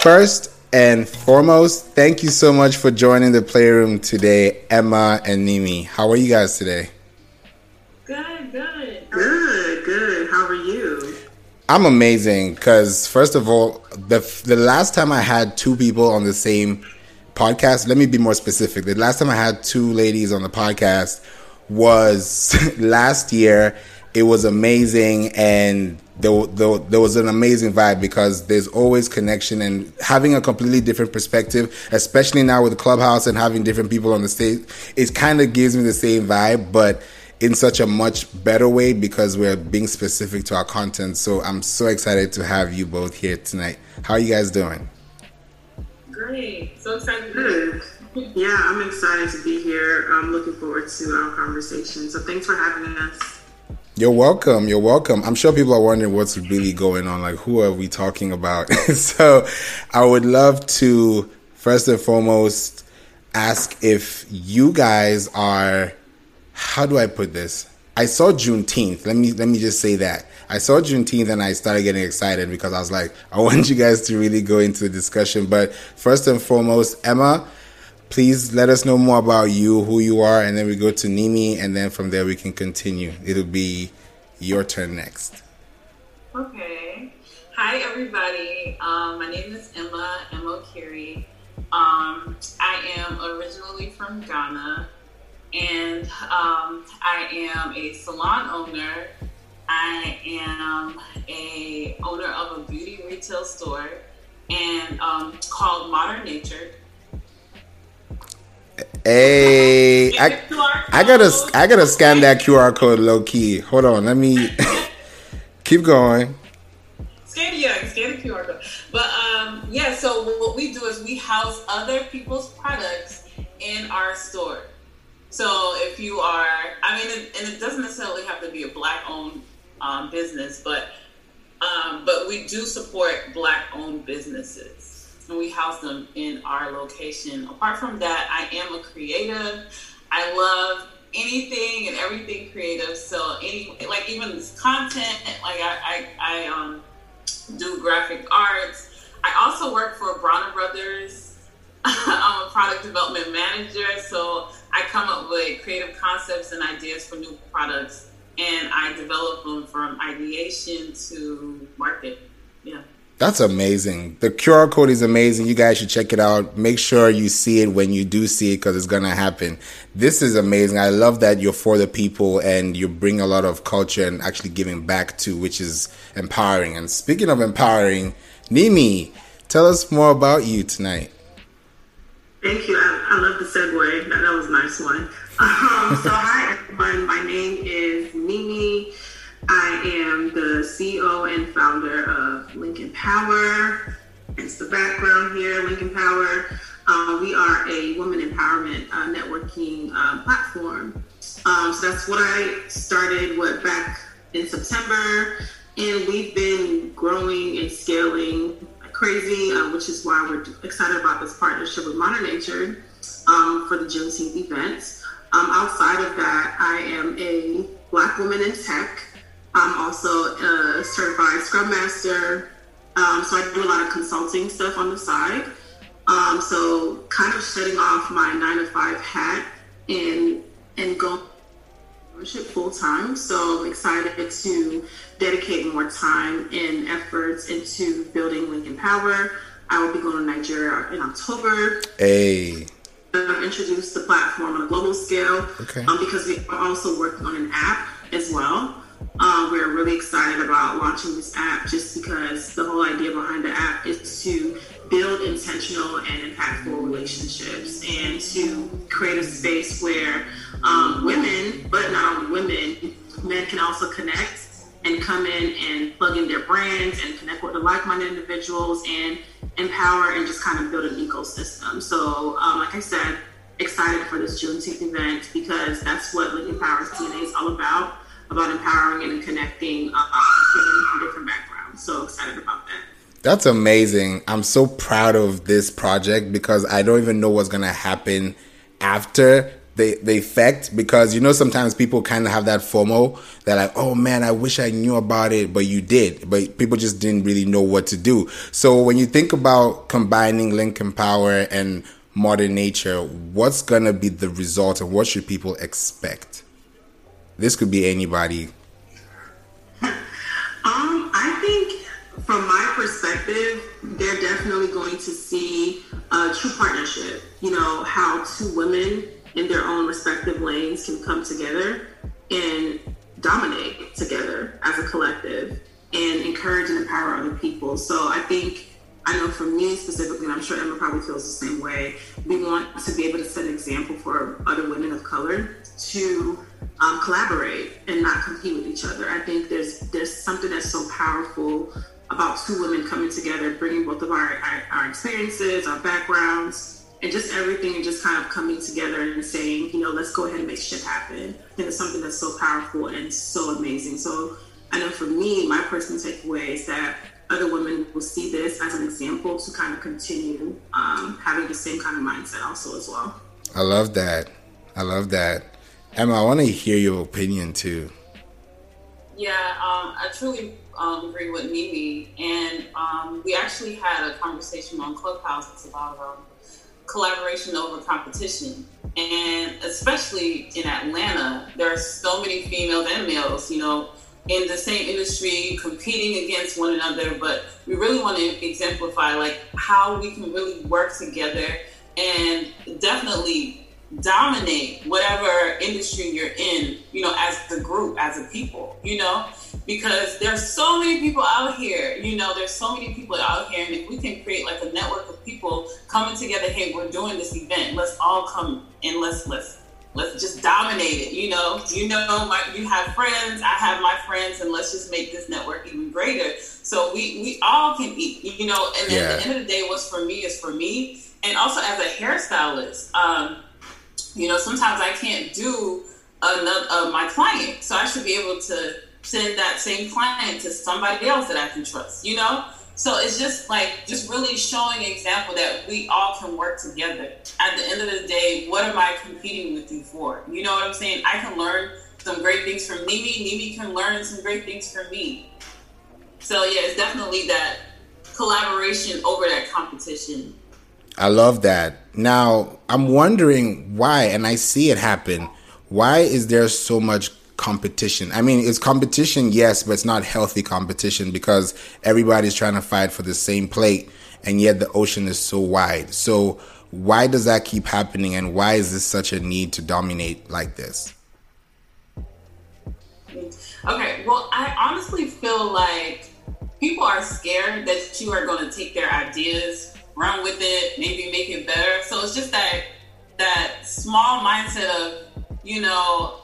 First and foremost, thank you so much for joining the playroom today, Emma and Nimi. How are you guys today? Good, good. Good, good. How are you? I'm amazing because first of all, the the last time I had two people on the same podcast, let me be more specific. The last time I had two ladies on the podcast was last year. It was amazing and there, there, there, was an amazing vibe because there's always connection and having a completely different perspective, especially now with Clubhouse and having different people on the stage, it kind of gives me the same vibe, but in such a much better way because we're being specific to our content. So I'm so excited to have you both here tonight. How are you guys doing? Great. So excited. Good. Yeah, I'm excited to be here. I'm looking forward to our conversation. So thanks for having us. You're welcome. You're welcome. I'm sure people are wondering what's really going on. Like, who are we talking about? so, I would love to first and foremost ask if you guys are. How do I put this? I saw Juneteenth. Let me let me just say that I saw Juneteenth and I started getting excited because I was like, I want you guys to really go into the discussion. But first and foremost, Emma, please let us know more about you, who you are, and then we go to Nimi, and then from there we can continue. It'll be your turn next. Okay. Hi, everybody. Um, my name is Emma, Emma Okiri. Um, I am originally from Ghana, and um, I am a salon owner. I am a owner of a beauty retail store and um, called Modern Nature Hey, I, I gotta I gotta scan that QR code low key. Hold on, let me keep going. Scan yeah, scan the QR code. But um, yeah, so what we do is we house other people's products in our store. So if you are, I mean, and it doesn't necessarily have to be a black-owned um, business, but um, but we do support black-owned businesses and we house them in our location. Apart from that, I am a creative. I love anything and everything creative. So any like even this content, like I, I, I um, do graphic arts. I also work for Bronner Brothers. I'm a product development manager, so I come up with creative concepts and ideas for new products, and I develop them from ideation to market. Yeah. That's amazing. The QR code is amazing. You guys should check it out. Make sure you see it when you do see it because it's going to happen. This is amazing. I love that you're for the people and you bring a lot of culture and actually giving back to, which is empowering. And speaking of empowering, Nimi, tell us more about you tonight. Thank you. I, I love the segue. That, that was a nice one. Um, so, hi, everyone. My name is. I am the CEO and founder of Lincoln Power. It's the background here, Lincoln Power. Uh, we are a woman empowerment uh, networking uh, platform. Um, so that's what I started what back in September, and we've been growing and scaling crazy, uh, which is why we're excited about this partnership with Modern Nature um, for the Juneteenth event. Um, outside of that, I am a Black woman in tech. I'm also a certified Scrum Master. Um, so I do a lot of consulting stuff on the side. Um, so kind of shutting off my nine to five hat and and go full time. So I'm excited to dedicate more time and efforts into building Lincoln Power. I will be going to Nigeria in October. Hey. Introduce the platform on a global scale okay. um, because we are also working on an app as well. Um, we're really excited about launching this app just because the whole idea behind the app is to build intentional and impactful relationships and to create a space where um, women, but not only women, men can also connect and come in and plug in their brands and connect with the like-minded individuals and empower and just kind of build an ecosystem. So, um, like I said, excited for this Juneteenth event because that's what Lincoln Power's DNA is all about about empowering and connecting uh, women from different backgrounds. So excited about that. That's amazing. I'm so proud of this project because I don't even know what's going to happen after the the effect because you know sometimes people kind of have that FOMO. They're like, oh man, I wish I knew about it, but you did, but people just didn't really know what to do. So when you think about combining Lincoln Power and modern nature, what's gonna be the result, and what should people expect? This could be anybody. Um, I think from my perspective, they're definitely going to see a true partnership. You know, how two women in their own respective lanes can come together and dominate together as a collective and encourage and empower other people. So I think I know for me specifically, and I'm sure Emma probably feels the same way, we want to be able to set an example for other women of color to um, collaborate and not compete with each other. I think there's there's something that's so powerful about two women coming together, bringing both of our, our, our experiences, our backgrounds, and just everything and just kind of coming together and saying, you know, let's go ahead and make shit happen. And it's something that's so powerful and so amazing. So I know for me, my personal takeaway is that other women will see this as an example to kind of continue um, having the same kind of mindset also as well. I love that. I love that. Emma, I want to hear your opinion too. Yeah, um, I truly um, agree with Mimi, and um, we actually had a conversation on Clubhouse about um, collaboration over competition, and especially in Atlanta, there are so many females and males, you know, in the same industry competing against one another. But we really want to exemplify like how we can really work together and definitely dominate whatever industry you're in, you know, as the group, as a people, you know, because there's so many people out here, you know, there's so many people out here, and if we can create like a network of people coming together, hey, we're doing this event, let's all come and let's let's let's just dominate it, you know. You know, my you have friends, I have my friends, and let's just make this network even greater. So we we all can eat, you know. And yeah. at the end of the day, what's for me is for me, and also as a hairstylist. Um, you know, sometimes I can't do another uh, my client, so I should be able to send that same client to somebody else that I can trust. You know, so it's just like just really showing example that we all can work together. At the end of the day, what am I competing with you for? You know what I'm saying? I can learn some great things from Mimi. Mimi can learn some great things from me. So yeah, it's definitely that collaboration over that competition I love that. Now, I'm wondering why, and I see it happen. Why is there so much competition? I mean, it's competition, yes, but it's not healthy competition because everybody's trying to fight for the same plate, and yet the ocean is so wide. So, why does that keep happening, and why is this such a need to dominate like this? Okay, well, I honestly feel like people are scared that you are going to take their ideas run with it, maybe make it better. So it's just that that small mindset of, you know,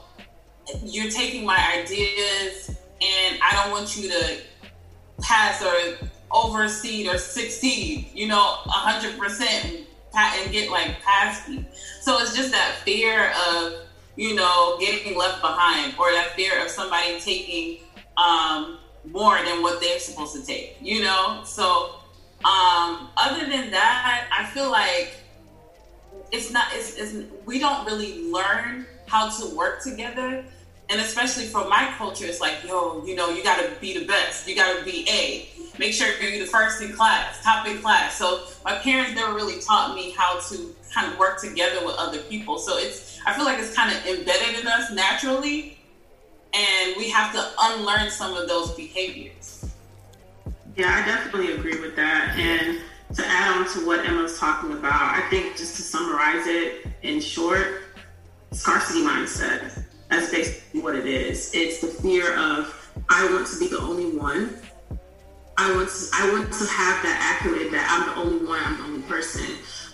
you're taking my ideas and I don't want you to pass or overseed or succeed, you know, hundred percent and get like past me. So it's just that fear of, you know, getting left behind or that fear of somebody taking um, more than what they're supposed to take, you know? So um, other than that, I feel like it's not. It's, it's we don't really learn how to work together, and especially for my culture, it's like, yo, you know, you got to be the best. You got to be A. Make sure you're the first in class, top in class. So my parents never really taught me how to kind of work together with other people. So it's I feel like it's kind of embedded in us naturally, and we have to unlearn some of those behaviors. Yeah, I definitely agree with that. And to add on to what Emma's talking about, I think just to summarize it in short, scarcity mindset. That's basically what it is. It's the fear of I want to be the only one. I want to I want to have that accolade that I'm the only one, I'm the only person.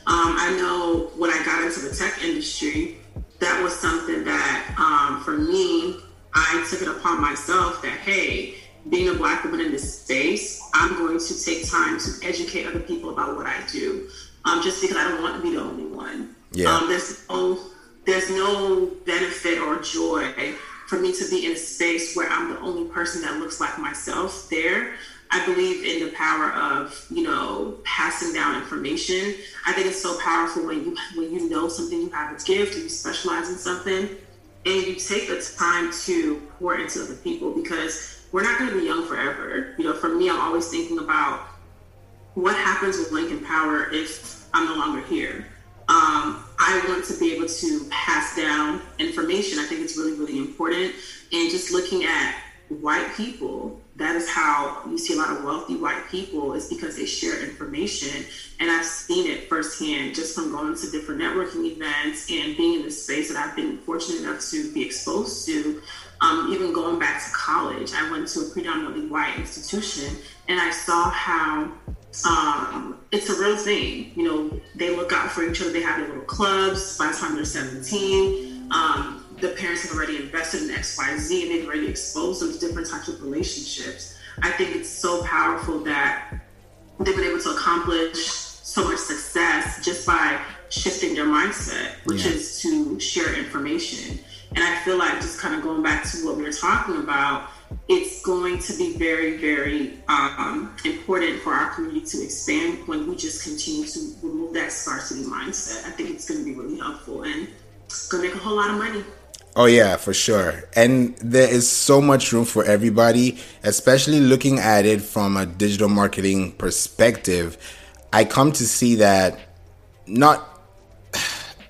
Um, I know when I got into the tech industry, that was something that um, for me, I took it upon myself that hey, being a black woman in this space, I'm going to take time to educate other people about what I do. Um, just because I don't want to be the only one. Yeah. Um, there's no there's no benefit or joy for me to be in a space where I'm the only person that looks like myself there. I believe in the power of, you know, passing down information. I think it's so powerful when you when you know something, you have a gift, you specialize in something, and you take the time to pour into other people because we're not going to be young forever. You know, for me, I'm always thinking about what happens with Lincoln Power if I'm no longer here. Um, I want to be able to pass down information. I think it's really, really important. And just looking at white people, that is how you see a lot of wealthy white people is because they share information. And I've seen it firsthand just from going to different networking events and being in the space that I've been fortunate enough to be exposed to. Um, even going back to college, I went to a predominantly white institution and I saw how um, it's a real thing. You know, they look out for each other. They have their little clubs by the time they're 17. Um, the parents have already invested in X, Y, Z, and they've already exposed them to different types of relationships. I think it's so powerful that they've been able to accomplish so much success just by shifting their mindset, which yeah. is to share information. And I feel like just kind of going back to what we were talking about, it's going to be very, very um, important for our community to expand when we just continue to remove that scarcity mindset. I think it's going to be really helpful and it's going to make a whole lot of money. Oh yeah, for sure. And there is so much room for everybody, especially looking at it from a digital marketing perspective. I come to see that not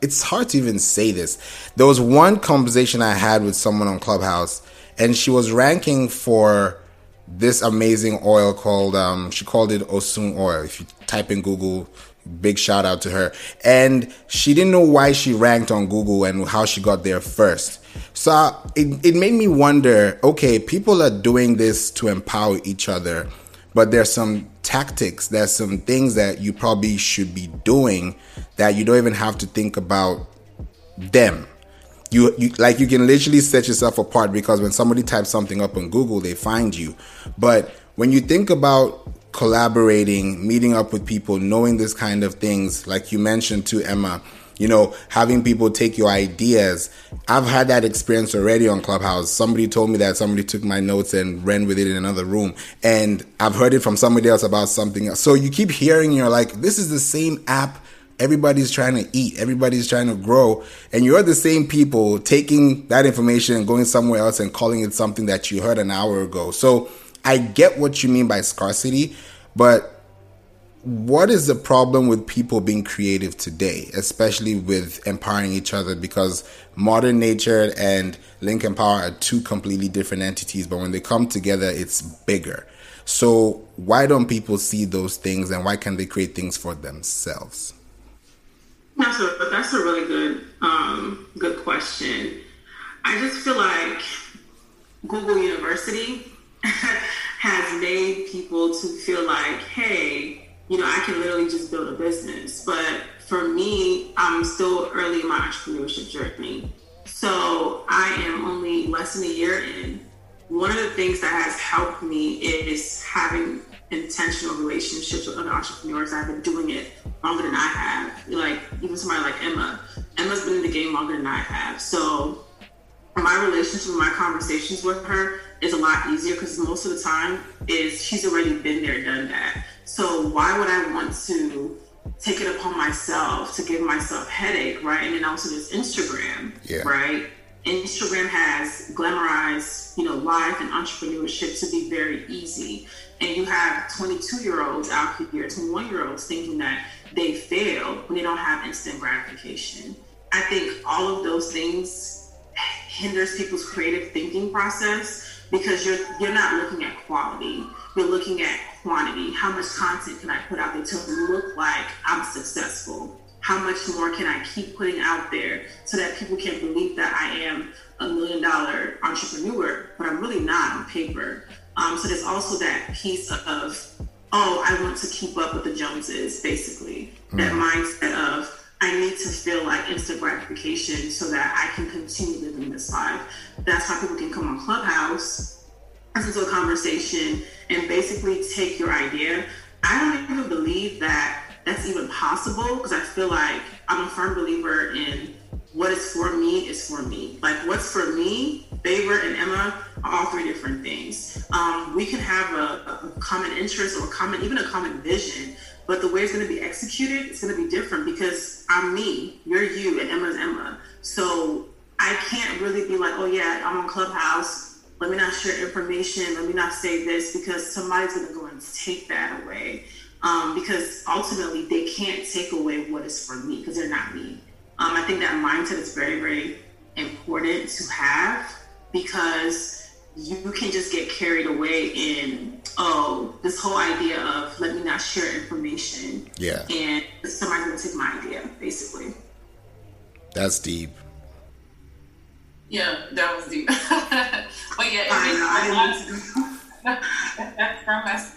it's hard to even say this. There was one conversation I had with someone on Clubhouse and she was ranking for this amazing oil called um, she called it Osun oil. If you type in Google, big shout out to her. And she didn't know why she ranked on Google and how she got there first. So it, it made me wonder, okay, people are doing this to empower each other, but there's some tactics, there's some things that you probably should be doing that you don't even have to think about them you, you like you can literally set yourself apart because when somebody types something up on Google, they find you. But when you think about collaborating, meeting up with people, knowing this kind of things, like you mentioned to Emma, you know, having people take your ideas. I've had that experience already on Clubhouse. Somebody told me that somebody took my notes and ran with it in another room. And I've heard it from somebody else about something else. So you keep hearing, you're like, this is the same app Everybody's trying to eat, everybody's trying to grow, and you're the same people taking that information and going somewhere else and calling it something that you heard an hour ago. So I get what you mean by scarcity, but what is the problem with people being creative today, especially with empowering each other? Because modern nature and Lincoln Power are two completely different entities, but when they come together, it's bigger. So, why don't people see those things and why can't they create things for themselves? That's a that's a really good um, good question. I just feel like Google University has made people to feel like, hey, you know, I can literally just build a business. But for me, I'm still early in my entrepreneurship journey. So I am only less than a year in. One of the things that has helped me is having intentional relationships with other entrepreneurs. I've been doing it longer than I have. Like even somebody like Emma. Emma's been in the game longer than I have. So my relationship, my conversations with her is a lot easier because most of the time is she's already been there, done that. So why would I want to take it upon myself to give myself headache, right? And then also there's Instagram, yeah. right? Instagram has glamorized, you know, life and entrepreneurship to be very easy and you have 22 year olds out here, 21 year olds thinking that they failed when they don't have instant gratification. I think all of those things hinders people's creative thinking process because you're you're not looking at quality. You're looking at quantity. How much content can I put out there to look like I'm successful? How much more can I keep putting out there so that people can believe that I am a million dollar entrepreneur, but I'm really not on paper. Um, so there's also that piece of, oh, I want to keep up with the Joneses, basically. Mm. That mindset of, I need to feel like instant gratification so that I can continue living this life. That's how people can come on Clubhouse, listen to a conversation, and basically take your idea. I don't even believe that that's even possible because I feel like I'm a firm believer in what is for me is for me. Like what's for me, Favor and Emma are all three different things. Um, we can have a, a common interest or a common, even a common vision, but the way it's going to be executed it's going to be different because I'm me, you're you, and Emma's Emma. So I can't really be like, oh yeah, I'm on Clubhouse. Let me not share information. Let me not say this because somebody's going to go and take that away. Um, because ultimately they can't take away what is for me because they're not me. Um, I think that mindset is very, very important to have because you can just get carried away in oh this whole idea of let me not share information yeah and somebody's gonna take my idea basically that's deep yeah that was deep but yeah I I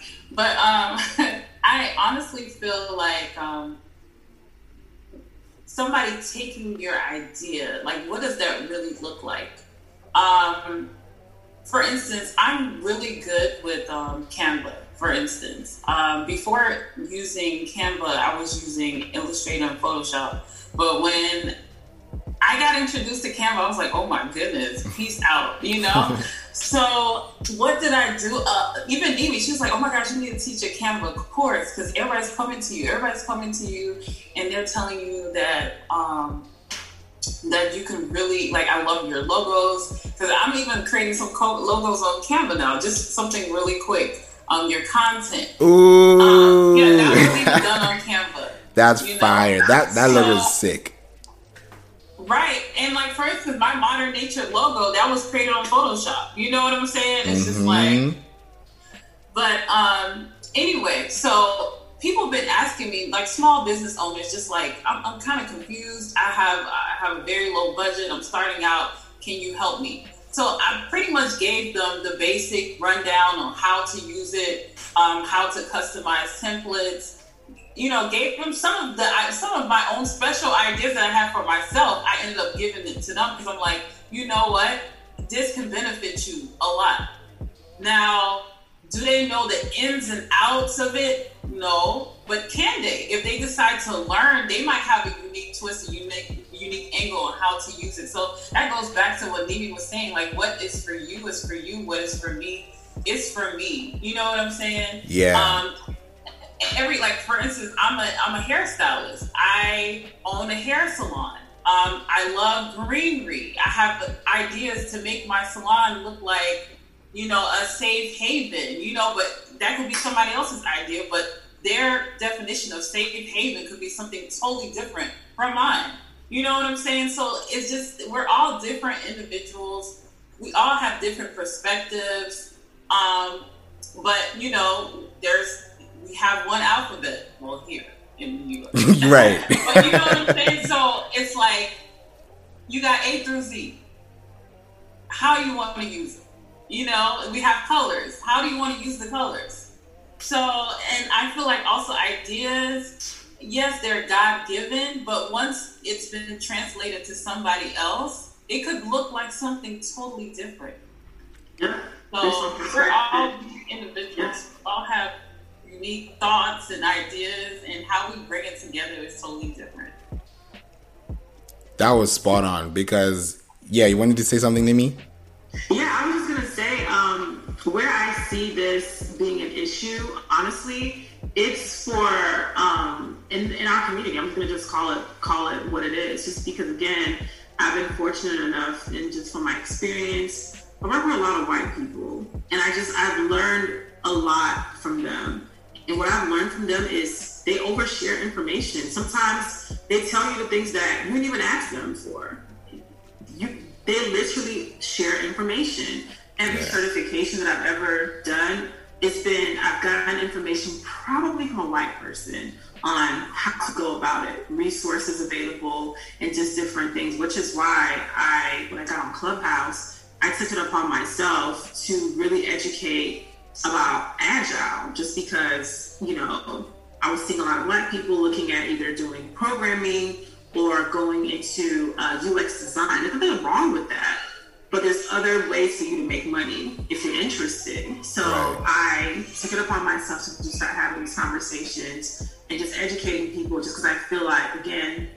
but um i honestly feel like um somebody taking your idea, like what does that really look like? Um, for instance, I'm really good with um, Canva. For instance, um, before using Canva, I was using Illustrator and Photoshop. But when I got introduced to Canva, I was like, oh my goodness, peace out, you know? so what did I do? Uh, even Nimi, she was like, oh my gosh, you need to teach a Canva course because everybody's coming to you. Everybody's coming to you and they're telling you that, um, that you can really like I love your logos because I'm even creating some logos on Canva now just something really quick um your content Ooh. Um, yeah that was even done on Canva that's you know? fire that that so, logo is sick Right. And like for instance, my modern nature logo, that was created on Photoshop. You know what I'm saying? It's mm-hmm. just like but um anyway, so people have been asking me, like small business owners, just like I'm, I'm kind of confused. I have I have a very low budget. I'm starting out. Can you help me? So I pretty much gave them the basic rundown on how to use it, um, how to customize templates, you know, gave them some of the some of my own special ideas that I have for myself. I ended up giving it to them because I'm like, you know what, this can benefit you a lot. Now, do they know the ins and outs of it? No, but can they? If they decide to learn, they might have a unique twist, a unique unique angle on how to use it. So that goes back to what Nimi was saying. Like, what is for you is for you. What is for me is for me. You know what I'm saying? Yeah. Um, every like for instance, I'm a I'm a hairstylist. I own a hair salon. Um, I love greenery. I have ideas to make my salon look like, you know, a safe haven, you know, but that could be somebody else's idea, but their definition of safe haven could be something totally different from mine. You know what I'm saying? So it's just, we're all different individuals. We all have different perspectives. Um, but, you know, there's we have one alphabet. Well, here in New York, right? but you know what I'm saying. So it's like you got A through Z. How you want to use it? You know, we have colors. How do you want to use the colors? So, and I feel like also ideas. Yes, they're God given, but once it's been translated to somebody else, it could look like something totally different. Yeah. So we're all individuals. Yeah. all have unique thoughts and ideas, and how we bring it together is totally different. That was spot on because, yeah, you wanted to say something to me? Yeah, I was just gonna say, um, where I see this being an issue, honestly, it's for um, in, in our community. I'm gonna just call it call it what it is, just because again, I've been fortunate enough, and just from my experience, I work with a lot of white people, and I just I've learned a lot from them. And what I've learned from them is they overshare information. Sometimes they tell you the things that you didn't even ask them for. You, they literally share information. Every yeah. certification that I've ever done, it's been I've gotten information probably from a white person on how to go about it, resources available, and just different things. Which is why I, when I got on Clubhouse, I took it upon myself to really educate about agile just because, you know, I was seeing a lot of black people looking at either doing programming or going into uh, UX design. There's nothing wrong with that, but there's other ways for you to make money if you're interested. So right. I took it upon myself to just start having these conversations and just educating people just because I feel like, again,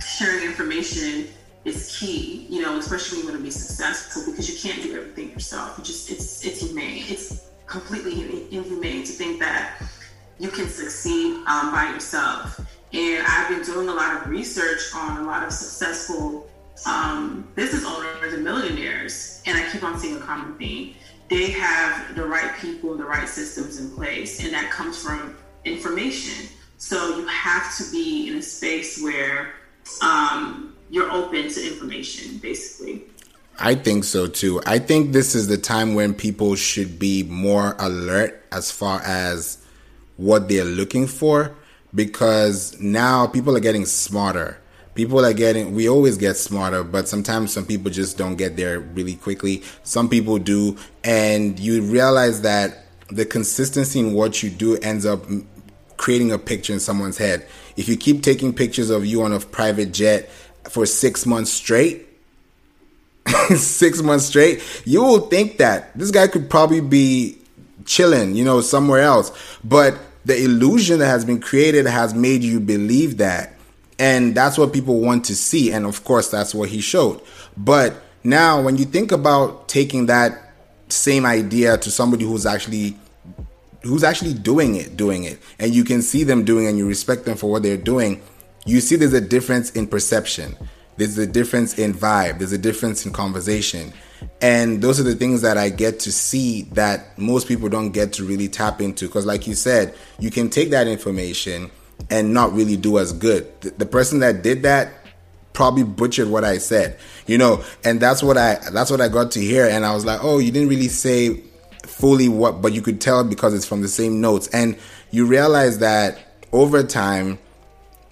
sharing information is key, you know, especially when you want to be successful because you can't do everything yourself. You just it's it's humane. It's completely inhumane to think that you can succeed um, by yourself. And I've been doing a lot of research on a lot of successful um, business owners and millionaires, and I keep on seeing a common theme. They have the right people the right systems in place, and that comes from information. So you have to be in a space where um, you're open to information, basically. I think so too. I think this is the time when people should be more alert as far as what they're looking for because now people are getting smarter. People are getting, we always get smarter, but sometimes some people just don't get there really quickly. Some people do. And you realize that the consistency in what you do ends up creating a picture in someone's head. If you keep taking pictures of you on a private jet for six months straight, six months straight, you will think that this guy could probably be chilling, you know, somewhere else. But the illusion that has been created has made you believe that. And that's what people want to see. And of course, that's what he showed. But now, when you think about taking that same idea to somebody who's actually who's actually doing it doing it and you can see them doing and you respect them for what they're doing you see there's a difference in perception there's a difference in vibe there's a difference in conversation and those are the things that I get to see that most people don't get to really tap into. Because, like you said, you can take that information and not really do as good. The, person that did that probably butchered what I said, you know, and that's what I that's what I got to hear. And I was like, oh, you didn't really say fully what, but you could tell because it's from the same notes. And you realize that over time,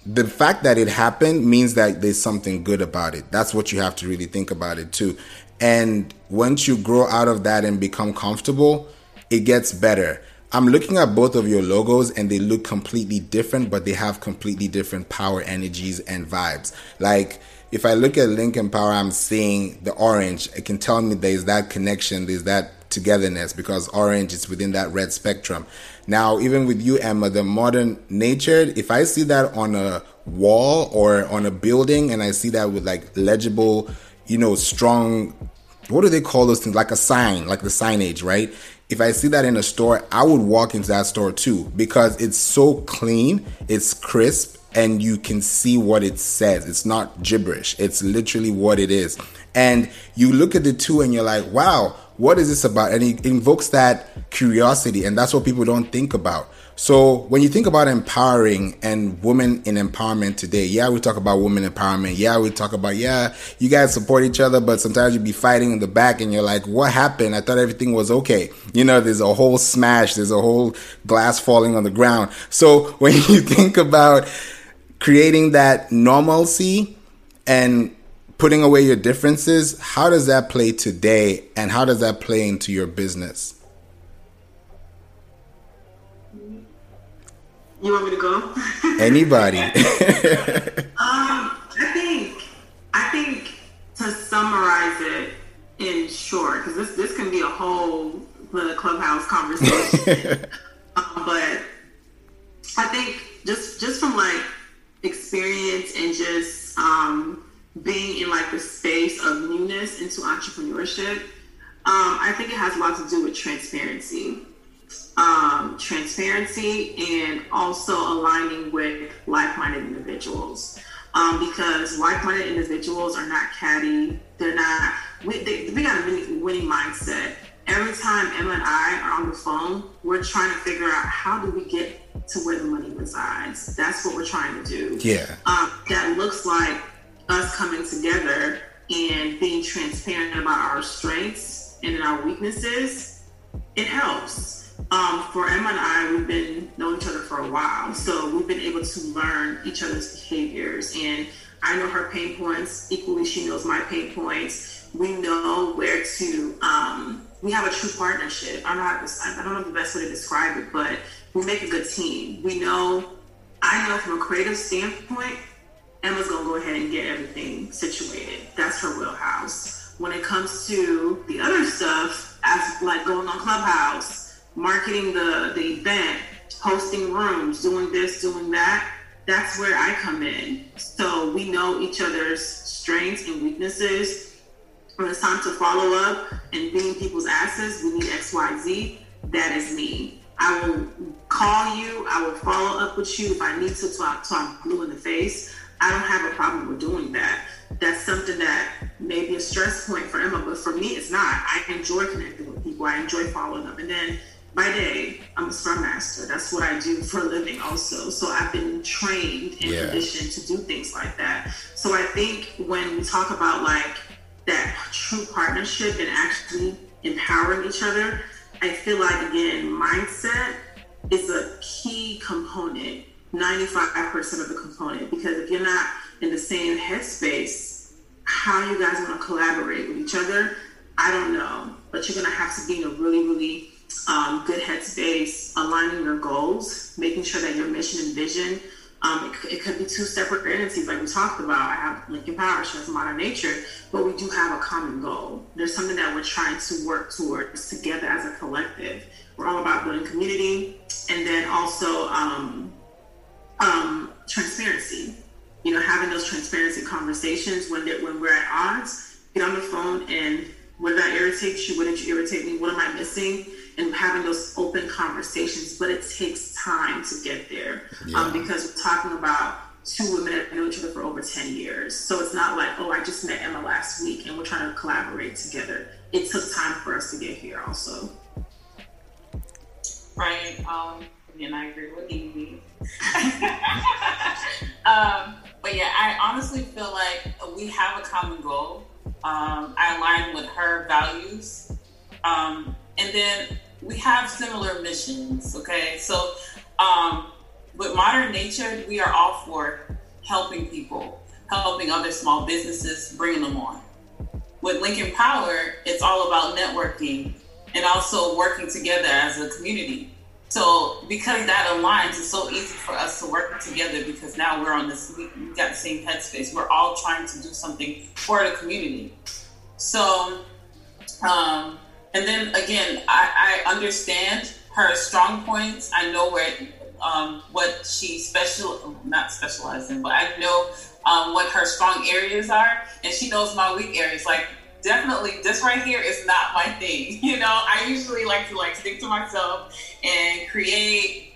the fact that it happened means that there's something good about it. That's what you have to really think about it too. And once you grow out of that and become comfortable, it gets better. I'm looking at both of your logos and they look completely different, but they have completely different power energies and vibes. Like if I look at Lincoln Power, I'm seeing the orange. It can tell me there's that connection, there's that togetherness because orange is within that red spectrum. Now, even with you, Emma, the modern nature, if I see that on a wall or on a building and I see that with like legible, you know, strong what do they call those things? Like a sign, like the signage, right? If I see that in a store, I would walk into that store too because it's so clean, it's crisp, and you can see what it says. It's not gibberish, it's literally what it is. And you look at the two and you're like, wow, what is this about? And it invokes that curiosity, and that's what people don't think about. So when you think about empowering and women in empowerment today, yeah, we talk about women empowerment. Yeah, we talk about, yeah, you guys support each other, but sometimes you be fighting in the back and you're like, what happened? I thought everything was okay. You know, there's a whole smash. There's a whole glass falling on the ground. So when you think about creating that normalcy and putting away your differences, how does that play today and how does that play into your business? You want me to go? Anybody. um, I think I think to summarize it in short, because this this can be a whole the clubhouse conversation. um, but I think just just from like experience and just um, being in like the space newness into entrepreneurship, um, I think it has a lot to do with transparency um, transparency and also aligning with like-minded individuals. Um, because like-minded individuals are not catty. They're not. We, they, we got a winning, winning mindset. Every time Emma and I are on the phone, we're trying to figure out how do we get to where the money resides. That's what we're trying to do. Yeah. Um, that looks like us coming together and being transparent about our strengths and our weaknesses. It helps um, for Emma and I, we've been knowing each other for a while, so we've been able to learn each other's behaviors. And I know her pain points equally. She knows my pain points. We know where to. Um, we have a true partnership. I don't know how to, I don't know the best way to describe it, but we make a good team. We know. I know from a creative standpoint, Emma's gonna go ahead and get everything situated. That's her wheelhouse. When it comes to the other stuff, as like going on Clubhouse marketing the, the event, hosting rooms, doing this, doing that, that's where I come in. So we know each other's strengths and weaknesses. When it's time to follow up and being people's asses, we need X, Y, Z. That is me. I will call you. I will follow up with you if I need to to I'm blue in the face. I don't have a problem with doing that. That's something that may be a stress point for Emma, but for me, it's not. I enjoy connecting with people. I enjoy following up. And then by day, I'm a scrum master. That's what I do for a living also. So I've been trained and yeah. conditioned to do things like that. So I think when we talk about like that true partnership and actually empowering each other, I feel like again, mindset is a key component, 95% of the component. Because if you're not in the same headspace, how you guys want to collaborate with each other, I don't know. But you're gonna have to be in a really, really um, good headspace, aligning your goals, making sure that your mission and vision. Um, it, it, could be two separate entities, like we talked about. I have Lincoln Power, she has Modern Nature, but we do have a common goal. There's something that we're trying to work towards together as a collective. We're all about building community, and then also um, um, transparency. You know, having those transparency conversations when when we're at odds. Get on the phone and would that irritate you? Wouldn't you irritate me? What am I missing? and having those open conversations, but it takes time to get there um, yeah. um, because we're talking about two women that know each other for over 10 years. So it's not like, oh, I just met Emma last week and we're trying to collaborate together. It took time for us to get here also. Right. Um, and I agree with you. um, but yeah, I honestly feel like we have a common goal. Um, I align with her values. Um, and then we have similar missions. Okay, so um, with Modern Nature, we are all for helping people, helping other small businesses, bringing them on. With Lincoln Power, it's all about networking and also working together as a community. So because that aligns, it's so easy for us to work together because now we're on this, we, got the same headspace. We're all trying to do something for the community. So um, and then again, I, I understand her strong points. I know where um, what she special not specialized in, but I know um, what her strong areas are, and she knows my weak areas. Like definitely, this right here is not my thing. You know, I usually like to like stick to myself and create,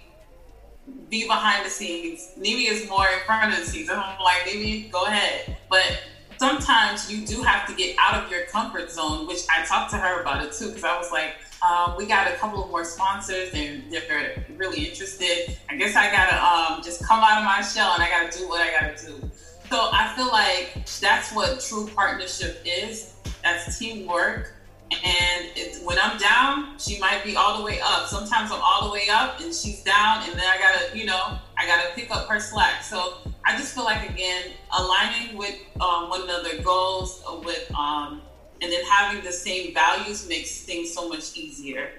be behind the scenes. Nimi is more in front of the scenes. I'm like, Nimi, go ahead, but sometimes you do have to get out of your comfort zone, which I talked to her about it too, because I was like, um, we got a couple of more sponsors and they're really interested. I guess I gotta um, just come out of my shell and I gotta do what I gotta do. So I feel like that's what true partnership is. That's teamwork. And when I'm down, she might be all the way up. Sometimes I'm all the way up and she's down, and then I gotta, you know, I gotta pick up her slack. So I just feel like again, aligning with um, one another goals with, um, and then having the same values makes things so much easier.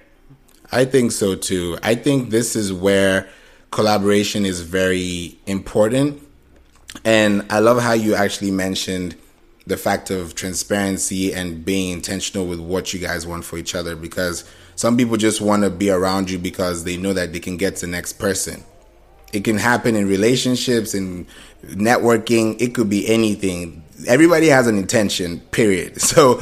I think so too. I think this is where collaboration is very important, and I love how you actually mentioned the fact of transparency and being intentional with what you guys want for each other because some people just want to be around you because they know that they can get the next person. It can happen in relationships and networking. It could be anything. Everybody has an intention, period. So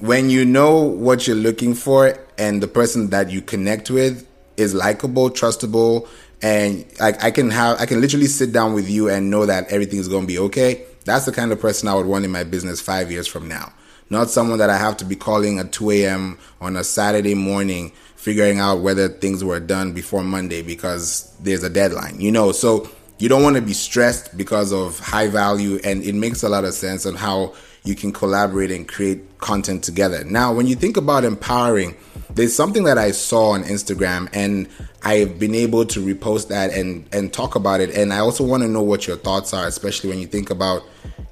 when you know what you're looking for and the person that you connect with is likable, trustable, and like I can have I can literally sit down with you and know that everything is going to be okay that's the kind of person I would want in my business five years from now. Not someone that I have to be calling at 2 a.m. on a Saturday morning, figuring out whether things were done before Monday because there's a deadline, you know? So you don't want to be stressed because of high value. And it makes a lot of sense on how you can collaborate and create content together. Now, when you think about empowering, there's something that I saw on Instagram and I've been able to repost that and, and talk about it. And I also want to know what your thoughts are, especially when you think about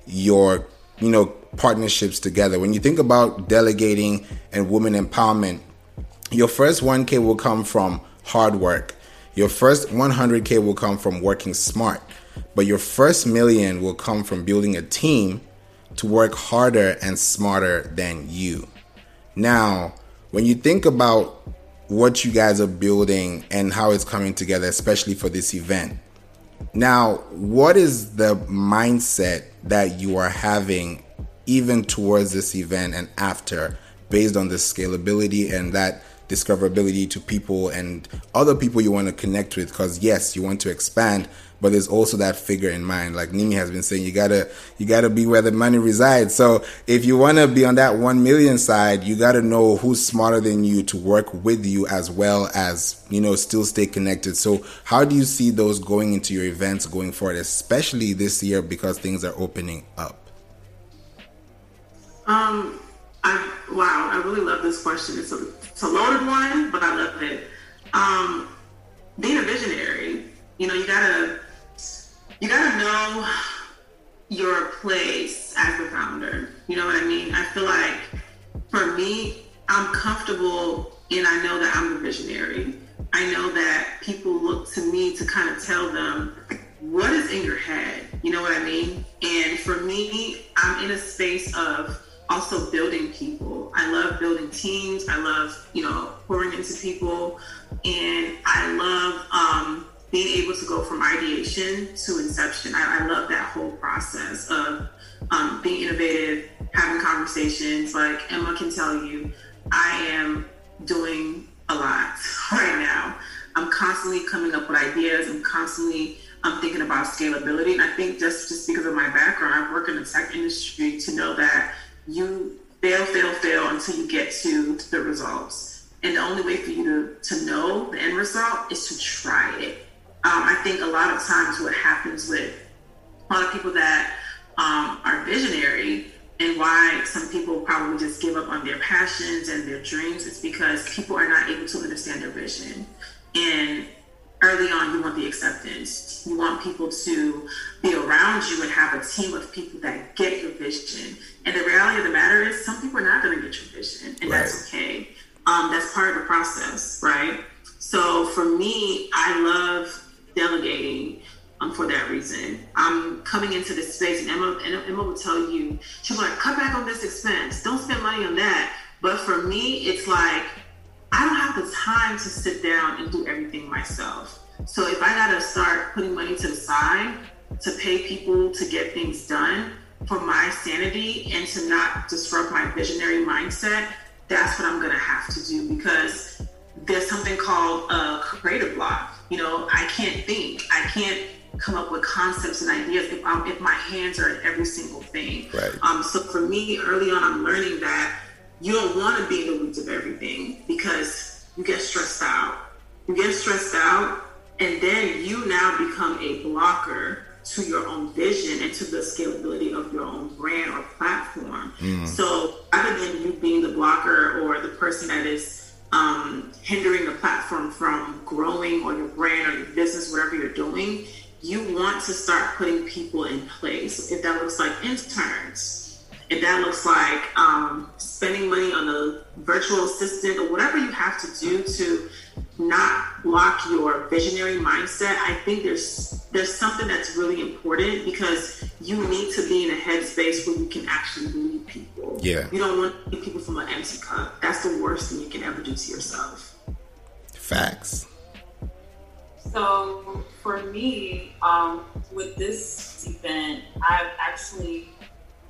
your, you know, partnerships together. When you think about delegating and women empowerment, your first 1K will come from hard work. Your first 100K will come from working smart. But your first million will come from building a team to work harder and smarter than you. Now, when you think about what you guys are building and how it's coming together, especially for this event, Now, what is the mindset that you are having even towards this event and after based on the scalability and that discoverability to people and other people you want to connect with because yes you want to expand but there's also that figure in mind like nimi has been saying you gotta you gotta be where the money resides so if you want to be on that 1 million side you gotta know who's smarter than you to work with you as well as you know still stay connected so how do you see those going into your events going forward especially this year because things are opening up um I wow, I really love this question. It's a it's a loaded one, but I love it. Um, being a visionary, you know, you gotta you gotta know your place as the founder. You know what I mean? I feel like for me, I'm comfortable and I know that I'm a visionary. I know that people look to me to kind of tell them what is in your head. You know what I mean? And for me, I'm in a space of also building people. I love building teams. I love, you know, pouring into people. And I love um, being able to go from ideation to inception. I, I love that whole process of um, being innovative, having conversations. Like Emma can tell you, I am doing a lot right now. I'm constantly coming up with ideas. I'm constantly I'm um, thinking about scalability. And I think just, just because of my background, I've worked in the tech industry to know that you fail, fail, fail until you get to the results. And the only way for you to, to know the end result is to try it. Um, I think a lot of times what happens with a lot of people that um, are visionary and why some people probably just give up on their passions and their dreams is because people are not able to understand their vision. And early on you want the acceptance you want people to be around you and have a team of people that get your vision and the reality of the matter is some people are not going to get your vision and right. that's okay um, that's part of the process right so for me i love delegating um, for that reason. I'm coming into this space and emma, and emma will tell you she'll like cut back on this expense. Don't spend money on that. But for me it's like I don't have the time to sit down and do everything myself. So if I gotta start putting money to the side to pay people to get things done for my sanity and to not disrupt my visionary mindset, that's what I'm gonna have to do because there's something called a creative block. You know, I can't think. I can't come up with concepts and ideas if, I'm, if my hands are in every single thing. Right. Um, so for me, early on, I'm learning that you don't want to be in the weeds of everything because you get stressed out. You get stressed out, and then you now become a blocker to your own vision and to the scalability of your own brand or platform. Mm. So, other than you being the blocker or the person that is um, hindering the platform from growing or your brand or your business, whatever you're doing, you want to start putting people in place. If that looks like interns, if that looks like um, spending money on a virtual assistant or whatever you have to do to not block your visionary mindset, I think there's there's something that's really important because you need to be in a headspace where you can actually lead people. Yeah. You don't want to lead people from an empty cup. That's the worst thing you can ever do to yourself. Facts. So for me, um, with this event, I've actually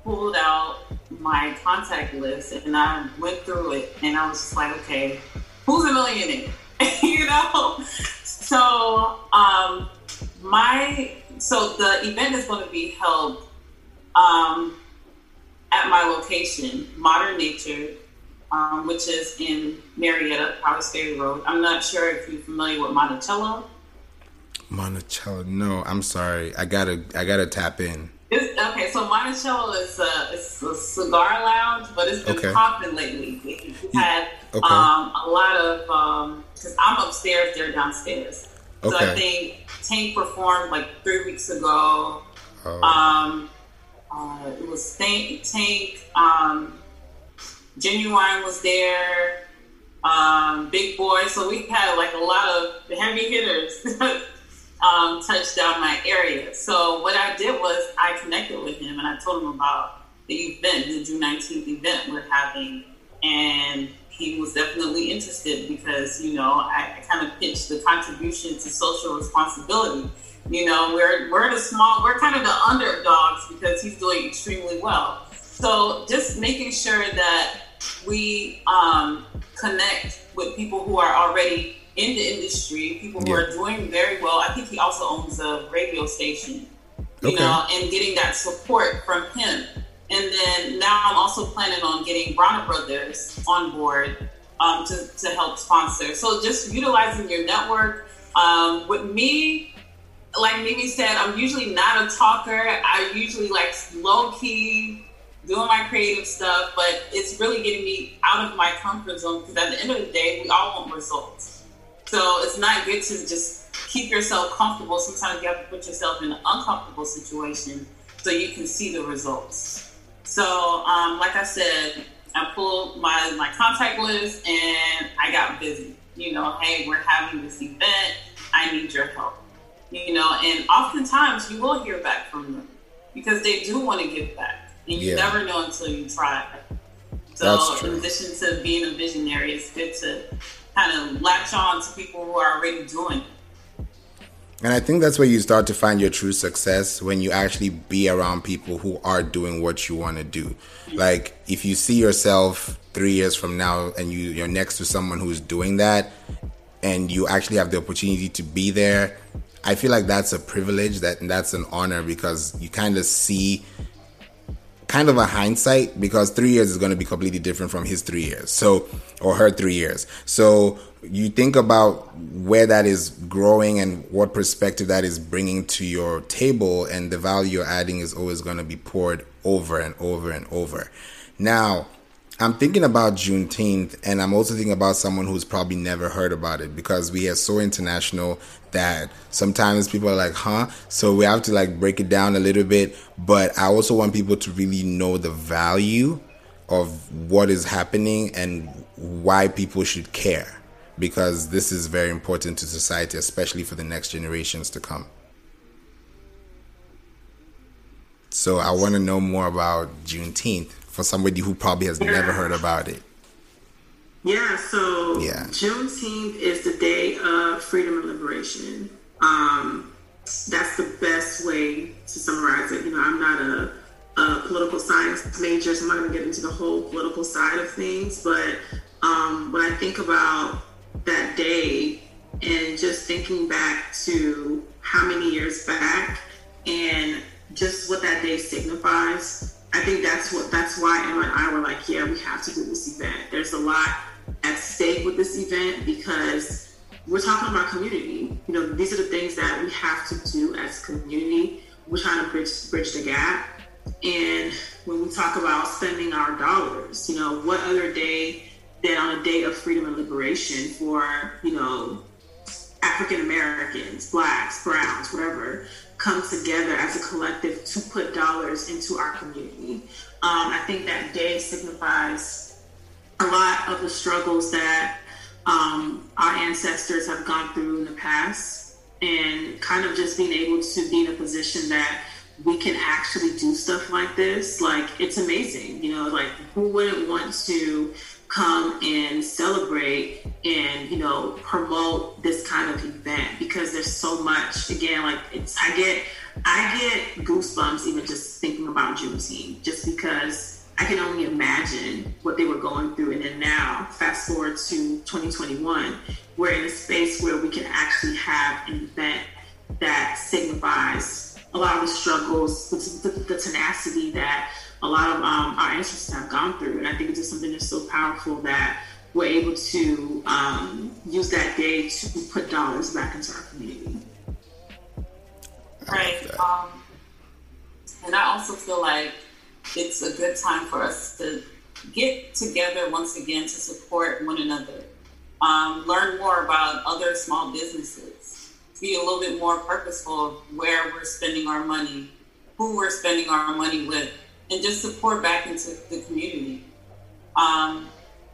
pulled out my contact list and I went through it and I was just like, okay, who's a millionaire? you know? So um my so the event is going to be held um at my location, Modern Nature, um, which is in Marietta, Powers Ferry Road. I'm not sure if you're familiar with Monticello. Monticello, no, I'm sorry. I gotta I gotta tap in. It's, okay, so Monticello is a, it's a cigar lounge, but it's been okay. popping lately. We had okay. um, a lot of because um, I'm upstairs, they're downstairs. So okay. I think Tank performed like three weeks ago. Oh. Um, uh, it was Tank. Tank. Um, Ginuwine was there. Um, Big Boi. So we had like a lot of the heavy hitters um, touched down my area. So what I did was I connected with him and I told him about the event, the June 19th event we're having. And he was definitely interested because, you know, I, I kind of pitched the contribution to social responsibility. You know, we're we're the small, we're kind of the underdogs because he's doing extremely well. So just making sure that we um, connect with people who are already in the industry, people who yeah. are doing very well. I think he also owns a radio station, you okay. know, and getting that support from him. And then now I'm also planning on getting Bronner Brothers on board um, to, to help sponsor. So just utilizing your network. Um, with me, like Mimi said, I'm usually not a talker. I usually like low key doing my creative stuff, but it's really getting me out of my comfort zone because at the end of the day, we all want results. So it's not good to just keep yourself comfortable. Sometimes you have to put yourself in an uncomfortable situation so you can see the results. So, um, like I said, I pulled my, my contact list and I got busy. You know, hey, we're having this event. I need your help. You know, and oftentimes you will hear back from them because they do want to give back and you yeah. never know until you try. So, in addition to being a visionary, it's good to kind of latch on to people who are already doing it. And I think that's where you start to find your true success when you actually be around people who are doing what you want to do. Mm-hmm. Like if you see yourself three years from now and you, you're next to someone who's doing that and you actually have the opportunity to be there, I feel like that's a privilege that that's an honor because you kind of see kind of a hindsight because three years is going to be completely different from his three years. So, or her three years. So you think about where that is growing and what perspective that is bringing to your table and the value you're adding is always going to be poured over and over and over. Now, I'm thinking about Juneteenth, and I'm also thinking about someone who's probably never heard about it because we are so international that sometimes people are like, huh? So we have to like break it down a little bit. But I also want people to really know the value of what is happening and why people should care because this is very important to society, especially for the next generations to come. So I want to know more about Juneteenth for somebody who probably has never heard about it? Yeah, so yeah. Juneteenth is the day of freedom and liberation. Um, that's the best way to summarize it. You know, I'm not a, a political science major, so I'm not going to get into the whole political side of things. But um, when I think about that day and just thinking back to how many years back and just what that day signifies, I think that's what that's why Emma and I were like, yeah, we have to do this event. There's a lot at stake with this event because we're talking about community. You know, these are the things that we have to do as community. We're trying to bridge bridge the gap. And when we talk about spending our dollars, you know, what other day than on a day of freedom and liberation for, you know, African Americans, blacks, browns, whatever, come together as a collective to put dollars into our community. Um, I think that day signifies a lot of the struggles that um, our ancestors have gone through in the past, and kind of just being able to be in a position that we can actually do stuff like this. Like, it's amazing, you know, like, who wouldn't want to come and celebrate and you know promote this kind of event because there's so much again like it's i get i get goosebumps even just thinking about juneteenth just because i can only imagine what they were going through and then now fast forward to 2021 we're in a space where we can actually have an event that signifies a lot of the struggles the, the, the tenacity that a lot of um, our ancestors have gone through. And I think it's just something that's so powerful that we're able to um, use that day to put dollars back into our community. Right. Um, and I also feel like it's a good time for us to get together once again to support one another, um, learn more about other small businesses, be a little bit more purposeful of where we're spending our money, who we're spending our money with, and just support back into the community. Um,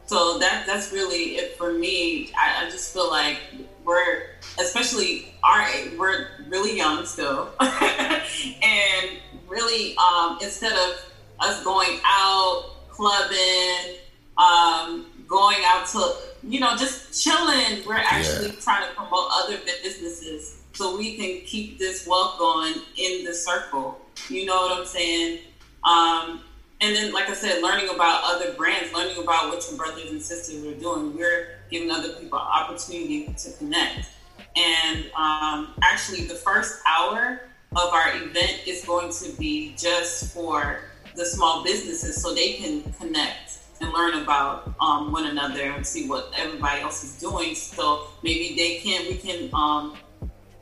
so that that's really it for me. I, I just feel like we're, especially our, we're really young still, and really um, instead of us going out clubbing, um, going out to you know just chilling, we're actually yeah. trying to promote other businesses so we can keep this wealth going in the circle. You know what I'm saying? Um, and then, like I said, learning about other brands, learning about what your brothers and sisters are doing. We're giving other people opportunity to connect. And um, actually, the first hour of our event is going to be just for the small businesses so they can connect and learn about um, one another and see what everybody else is doing. So maybe they can, we can um,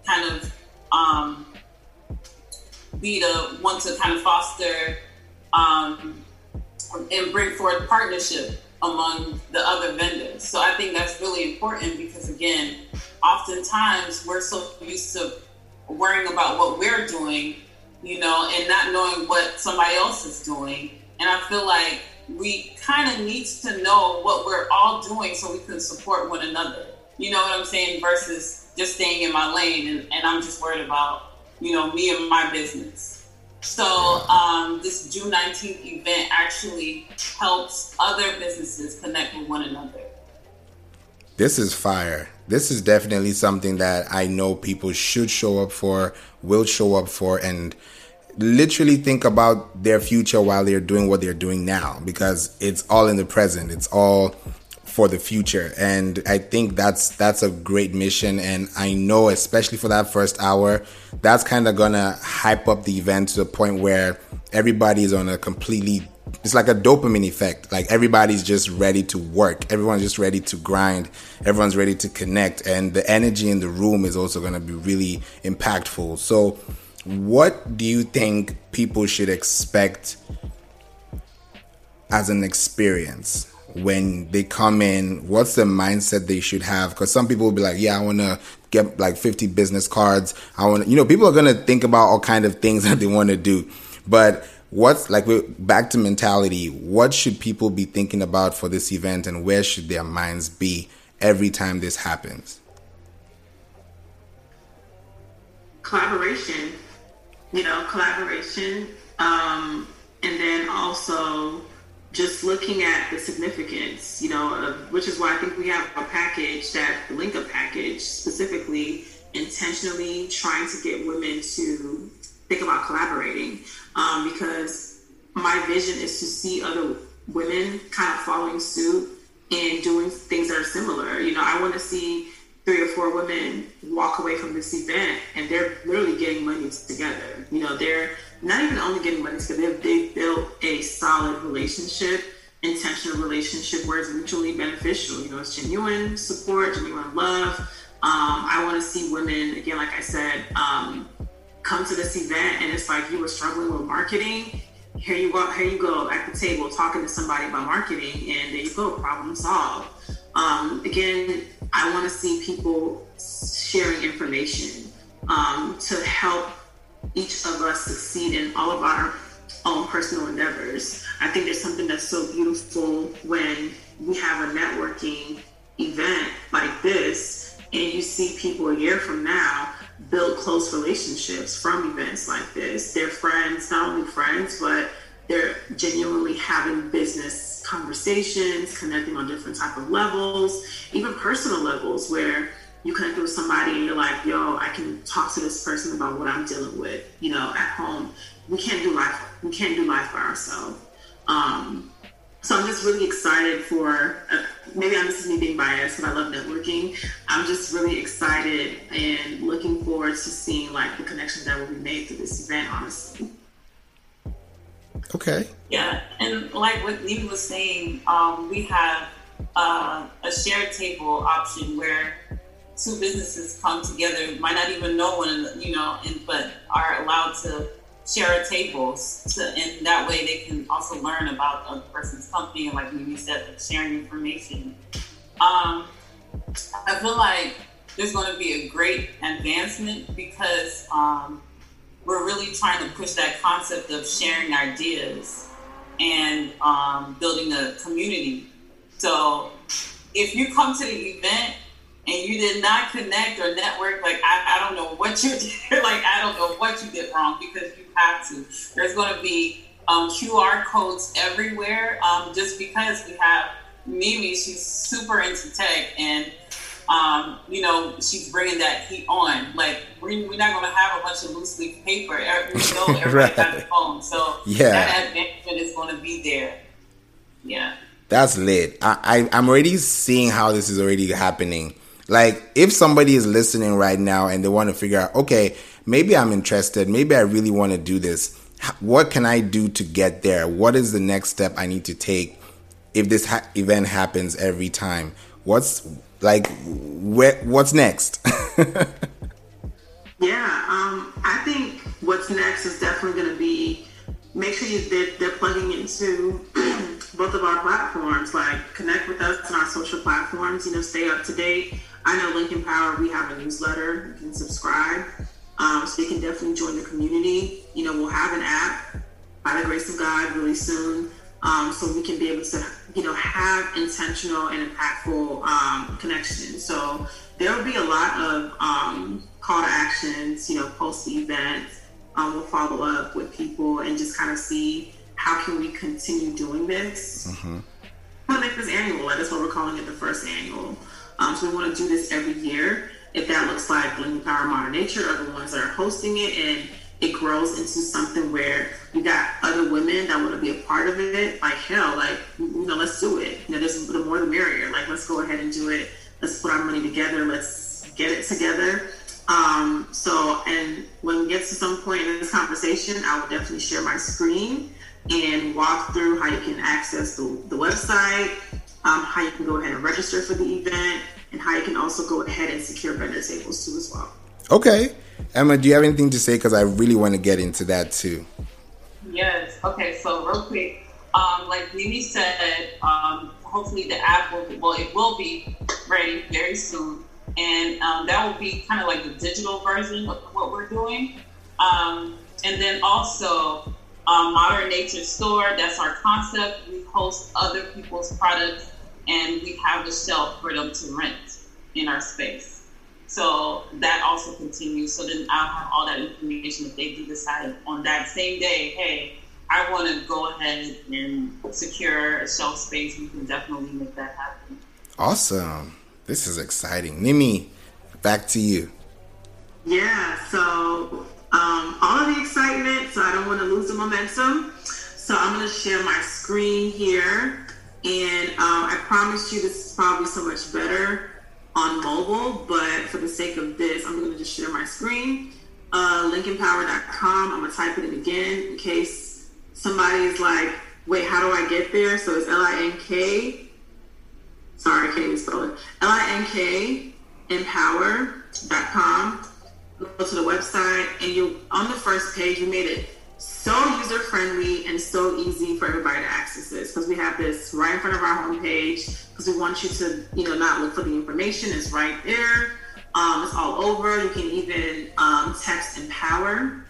kind of um, be the one to kind of foster um, and bring forth partnership among the other vendors. So I think that's really important because again, oftentimes we're so used to worrying about what we're doing, you know, and not knowing what somebody else is doing. And I feel like we kind of need to know what we're all doing so we can support one another. You know what I'm saying? Versus just staying in my lane and, and I'm just worried about, you know, me and my business. So um, this June 19th event actually helps other businesses connect with one another. This is fire. This is definitely something that I know people should show up for, will show up for, and literally think about their future while they're doing what they're doing now because it's all in the present. It's all for the future. And I think that's that's a great mission. And I know, especially for that first hour, that's kind of gonna hype up the event to the point where everybody is on a completely it's like a dopamine effect. Like everybody's just ready to work. Everyone's just ready to grind. Everyone's ready to connect. And the energy in the room is also going to be really impactful. So, what do you think people should expect as an experience? when they come in, what's the mindset they should have? Because some people will be like, yeah, I want to get like 50 business cards. I want you know, people are going to think about all kind of things that they want to do. But what's like, back to mentality, what should people be thinking about for this event and where should their minds be every time this happens? Collaboration, you know, collaboration. Um, and then also just looking at the significance, you know, uh, which is why I think we have a package that the link up package specifically intentionally trying to get women to think about collaborating um, because my vision is to see other women kind of following suit and doing things that are similar. You know, I want to see three or four women walk away from this event and they're literally getting money together. You know, they're not even only getting money together, they've, they've built a solid relationship, intentional relationship where it's mutually beneficial. You know, it's genuine support, genuine love. Um, I want to see women, again, like I said, um, come to this event and it's like you were struggling with marketing. Here you go, here you go at the table talking to somebody about marketing, and there you go, problem solved. Um, again, I want to see people sharing information um, to help each of us succeed in all of our own personal endeavors. I think there's something that's so beautiful when we have a networking event like this and you see people a year from now build close relationships from events like this. They're friends, not only friends, but they're genuinely having business conversations, connecting on different type of levels, even personal levels where you connect with somebody and you're like, yo, I can talk to this person about what I'm dealing with, you know, at home. We can't do life. We can't do life by ourselves. Um, so I'm just really excited for. Uh, maybe I'm just me being biased, but I love networking. I'm just really excited and looking forward to seeing like the connections that will be made through this event. Honestly. Okay. Yeah, and like what Neve was saying, um, we have uh, a shared table option where two businesses come together, might not even know one, you know, and but are allowed to share tables, to, and that way they can also learn about a person's company and, like you said, like sharing information. Um, I feel like there's going to be a great advancement because um, we're really trying to push that concept of sharing ideas and um, building a community. So if you come to the event and you did not connect or network, like I, I don't know what you did. like I don't know what you did wrong because you have to. There's going to be um, QR codes everywhere. Um, just because we have Mimi, she's super into tech, and um, you know, she's bringing that heat on. Like we're, we're not going to have a bunch of loose leaf paper. We know everybody right. got phone, so yeah, that advancement is going to be there. Yeah, that's lit. I, I I'm already seeing how this is already happening. Like if somebody is listening right now and they want to figure out, okay, maybe I'm interested, maybe I really want to do this. What can I do to get there? What is the next step I need to take if this ha- event happens every time? What's like what's next? yeah, um, I think what's next is definitely going to be make sure you, they're, they're plugging into both of our platforms. Like connect with us on our social platforms. You know, stay up to date. I know Link Empower. We have a newsletter. You can subscribe, um, so you can definitely join the community. You know, we'll have an app by the grace of God really soon um, so we can be able to, you know, have intentional and impactful um, connections. So there will be a lot of um, call to actions, you know, post the event. Um, we'll follow up with people and just kind of see how can we continue doing this. Mm-hmm. We'll make this annual. That's what we're calling it, the first annual. Um, so we want to do this every year. If that looks like Link Empower Modern Nature are the ones that are hosting it and it grows into something where you got other women that want to be a part of it. Like hell, like you know, let's do it. You know, there's the more the merrier. Like let's go ahead and do it. Let's put our money together. Let's get it together. Um, so, and when we get to some point in this conversation, I will definitely share my screen and walk through how you can access the, the website, um, how you can go ahead and register for the event, and how you can also go ahead and secure vendor tables too as well. Okay. Emma, do you have anything to say? Because I really want to get into that too. Yes. Okay. So real quick, um, like Mimi said, um, hopefully the app will well, it will be ready very soon, and um, that will be kind of like the digital version of what we're doing. Um, and then also um, Modern Nature Store. That's our concept. We host other people's products, and we have a shelf for them to rent in our space. So that also continues. So then I'll have all that information if they do decide on that same day, hey, I want to go ahead and secure a shelf space. We can definitely make that happen. Awesome. This is exciting. Mimi, back to you. Yeah, so um, all the excitement, so I don't want to lose the momentum. So I'm going to share my screen here. And um, I promise you this is probably so much better on mobile, but for the sake of this, I'm going to just share my screen. Uh, LinkEmpower.com. I'm going to type it in again in case somebody's like, wait, how do I get there? So it's L I N K. Sorry, I can't even spell it. L I N K empower.com. Go to the website, and you on the first page, you made it so user friendly and so easy for everybody to access this because we have this right in front of our homepage because we want you to, you know, not look for the information. It's right there. Um, it's all over. You can even um, text Empower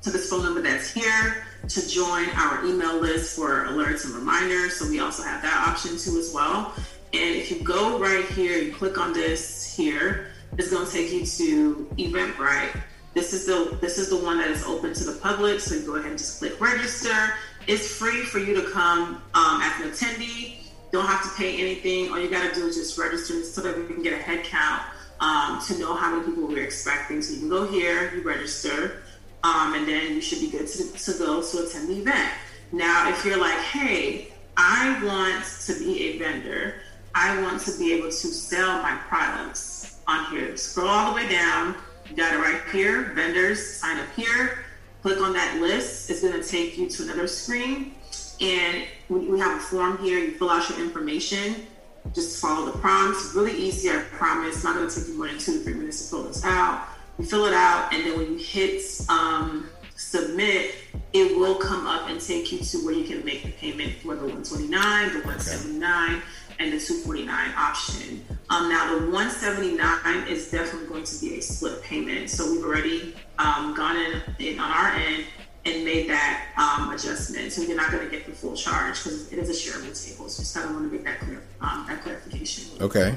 to this phone number that's here to join our email list for alerts and reminders. So we also have that option too as well. And if you go right here, you click on this here, it's going to take you to Eventbrite this is the this is the one that is open to the public. So you go ahead and just click register. It's free for you to come um, as an attendee. Don't have to pay anything. All you got to do is just register so that we can get a head count um, to know how many people we're expecting. So you can go here, you register, um, and then you should be good to, to go to attend the event. Now, if you're like, hey, I want to be a vendor, I want to be able to sell my products on here. Scroll all the way down you got it right here. Vendors, sign up here. Click on that list. It's going to take you to another screen. And we have a form here. You fill out your information. Just follow the prompts. Really easy, I promise. It's not going to take you more than two to three minutes to fill this out. You fill it out, and then when you hit um, submit, it will come up and take you to where you can make the payment for the 129, the 179. Okay and the 249 option. Um, now the 179 is definitely going to be a split payment. So we've already um, gone in, in, on our end and made that um, adjustment. So you're not going to get the full charge because it is a shareable table. So just kind of want to make that clear, um, that clarification. Okay.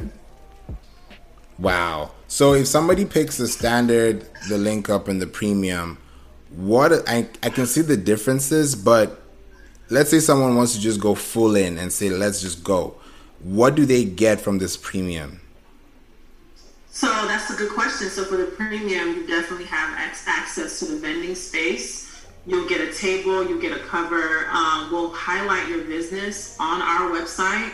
Wow. So if somebody picks the standard, the link up, and the premium, what I I can see the differences, but let's say someone wants to just go full in and say let's just go what do they get from this premium? So that's a good question. So for the premium, you definitely have access to the vending space. You'll get a table, you'll get a cover. Um, we'll highlight your business on our website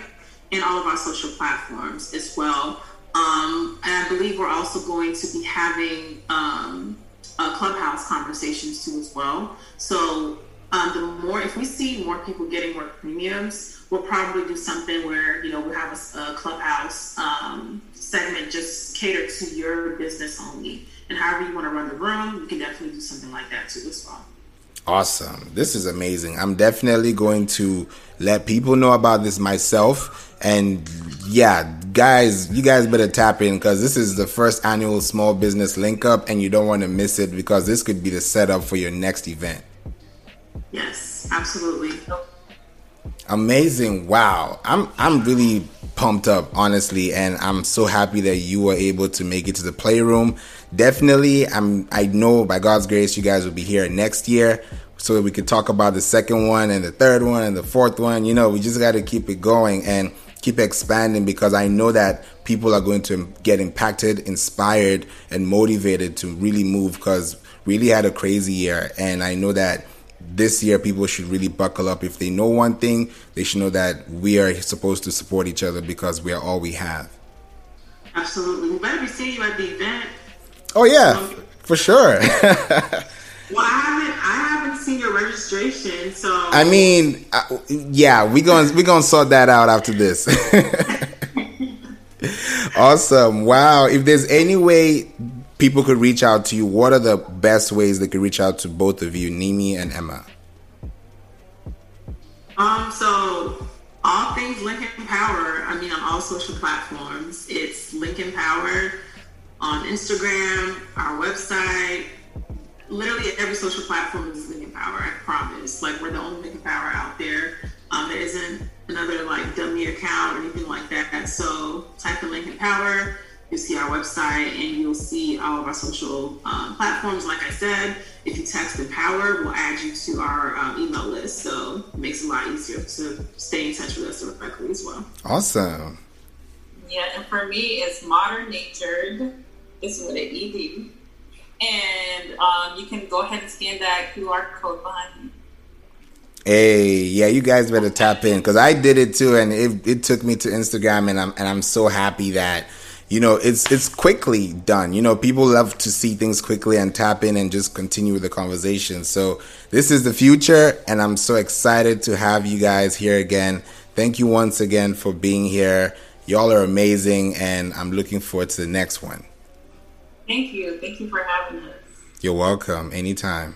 and all of our social platforms as well. Um, and I believe we're also going to be having um, clubhouse conversations too as well. So um, the more, if we see more people getting more premiums, we'll probably do something where you know we have a, a clubhouse um, segment just catered to your business only. And however you want to run the room, you can definitely do something like that too as well. Awesome. This is amazing. I'm definitely going to let people know about this myself. And yeah, guys, you guys better tap in because this is the first annual small business link up and you don't want to miss it because this could be the setup for your next event. Yes, absolutely. Amazing. Wow. I'm I'm really pumped up, honestly, and I'm so happy that you were able to make it to the playroom. Definitely, I'm I know by God's grace you guys will be here next year so we could talk about the second one and the third one and the fourth one. You know, we just got to keep it going and keep expanding because I know that people are going to get impacted, inspired, and motivated to really move because really had a crazy year and I know that this year people should really buckle up. If they know one thing, they should know that we are supposed to support each other because we are all we have. Absolutely. We better be seeing you at the event. Oh yeah, um, for sure. well, I haven't, I haven't seen your registration, so. I mean, uh, yeah, we're gonna we're gonna sort that out after this. awesome! Wow. If there's any way people could reach out to you, what are the best ways they could reach out to both of you, Mimi and Emma? Um, so all things Link Empower, I mean, on all social platforms, it's Link Empower on Instagram, our website, literally every social platform is Link Empower, I promise. Like, we're the only Link Empower out there. Um, there isn't another, like, dummy account or anything like that. So type in Link Empower You'll see our website and you'll see all of our social um, platforms. Like I said, if you text Empower, we'll add you to our um, email list. So it makes it a lot easier to stay in touch with us directly as well. Awesome. Yeah, and for me, it's Modern Natured. It's with an ED. And um, you can go ahead and scan that QR code behind me. Hey, yeah, you guys better tap in because I did it too, and it, it took me to Instagram, and I'm and I'm so happy that you know it's it's quickly done. You know people love to see things quickly and tap in and just continue the conversation. So this is the future and i'm so excited to have you guys here again. Thank you once again for being here. Y'all are amazing and i'm looking forward to the next one. Thank you. Thank you for having us. You're welcome. Anytime